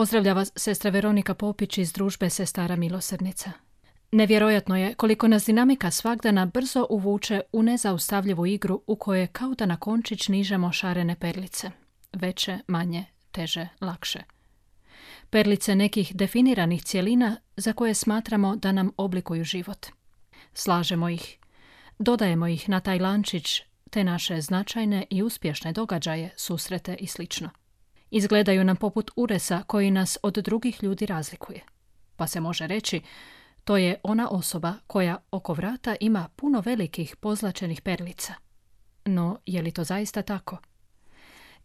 Pozdravlja vas sestra Veronika Popić iz družbe Sestara Milosrdnica. Nevjerojatno je koliko nas dinamika svagdana brzo uvuče u nezaustavljivu igru u kojoj kao da na končić nižemo šarene perlice. Veće, manje, teže, lakše. Perlice nekih definiranih cjelina za koje smatramo da nam oblikuju život. Slažemo ih, dodajemo ih na taj lančić, te naše značajne i uspješne događaje, susrete i slično. Izgledaju nam poput uresa koji nas od drugih ljudi razlikuje. Pa se može reći, to je ona osoba koja oko vrata ima puno velikih pozlačenih perlica. No, je li to zaista tako?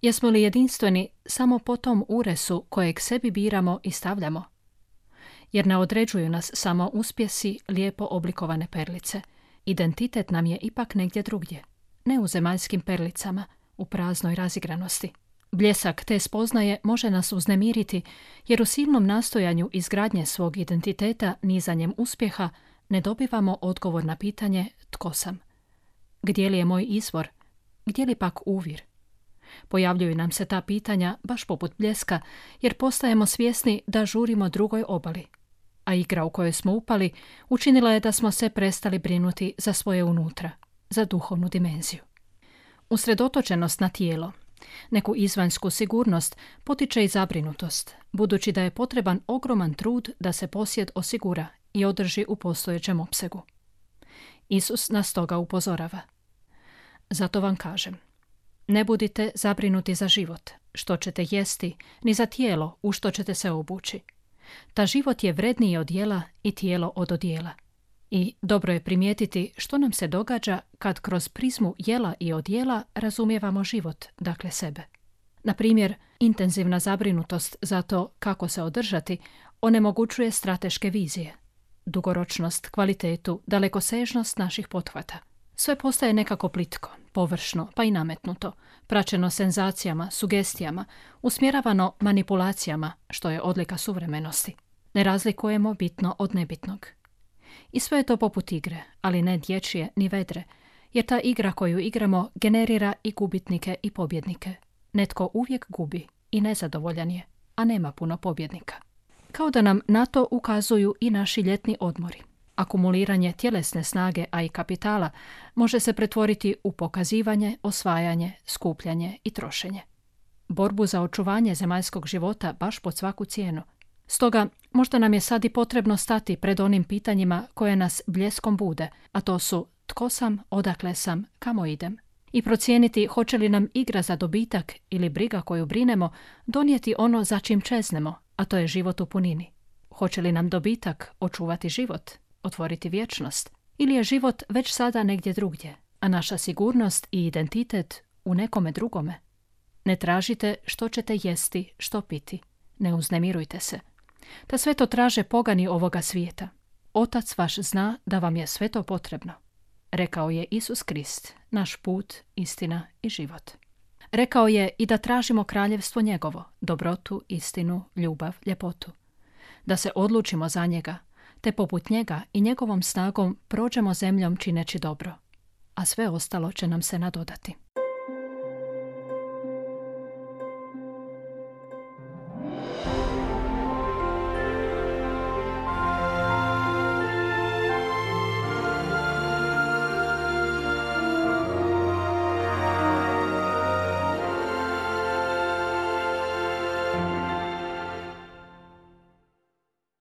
Jesmo li jedinstveni samo po tom uresu kojeg sebi biramo i stavljamo? Jer ne određuju nas samo uspjesi lijepo oblikovane perlice. Identitet nam je ipak negdje drugdje. Ne u zemaljskim perlicama, u praznoj razigranosti. Bljesak te spoznaje može nas uznemiriti jer u silnom nastojanju izgradnje svog identiteta nizanjem uspjeha ne dobivamo odgovor na pitanje tko sam. Gdje li je moj izvor? Gdje li pak uvir? Pojavljuju nam se ta pitanja baš poput bljeska jer postajemo svjesni da žurimo drugoj obali. A igra u kojoj smo upali učinila je da smo se prestali brinuti za svoje unutra, za duhovnu dimenziju. Usredotočenost na tijelo, Neku izvanjsku sigurnost potiče i zabrinutost, budući da je potreban ogroman trud da se posjed osigura i održi u postojećem opsegu. Isus nas toga upozorava. Zato vam kažem, ne budite zabrinuti za život, što ćete jesti, ni za tijelo u što ćete se obući. Ta život je vredniji od jela i tijelo od odjela. I dobro je primijetiti što nam se događa kad kroz prizmu jela i odjela razumijevamo život, dakle sebe. Na primjer, intenzivna zabrinutost za to kako se održati onemogućuje strateške vizije, dugoročnost, kvalitetu, dalekosežnost naših pothvata. Sve postaje nekako plitko, površno, pa i nametnuto, praćeno senzacijama, sugestijama, usmjeravano manipulacijama, što je odlika suvremenosti. Ne razlikujemo bitno od nebitnog. I sve je to poput igre, ali ne dječje ni vedre, jer ta igra koju igramo generira i gubitnike i pobjednike. Netko uvijek gubi i nezadovoljan je, a nema puno pobjednika. Kao da nam na to ukazuju i naši ljetni odmori. Akumuliranje tjelesne snage, a i kapitala, može se pretvoriti u pokazivanje, osvajanje, skupljanje i trošenje. Borbu za očuvanje zemaljskog života baš pod svaku cijenu – Stoga, možda nam je sad i potrebno stati pred onim pitanjima koje nas bljeskom bude, a to su tko sam, odakle sam, kamo idem. I procijeniti hoće li nam igra za dobitak ili briga koju brinemo donijeti ono za čim čeznemo, a to je život u punini. Hoće li nam dobitak očuvati život, otvoriti vječnost, ili je život već sada negdje drugdje, a naša sigurnost i identitet u nekome drugome. Ne tražite što ćete jesti, što piti. Ne uznemirujte se da sve to traže pogani ovoga svijeta. Otac vaš zna da vam je sve to potrebno. Rekao je Isus Krist, naš put, istina i život. Rekao je i da tražimo kraljevstvo njegovo, dobrotu, istinu, ljubav, ljepotu. Da se odlučimo za njega, te poput njega i njegovom snagom prođemo zemljom čineći dobro. A sve ostalo će nam se nadodati.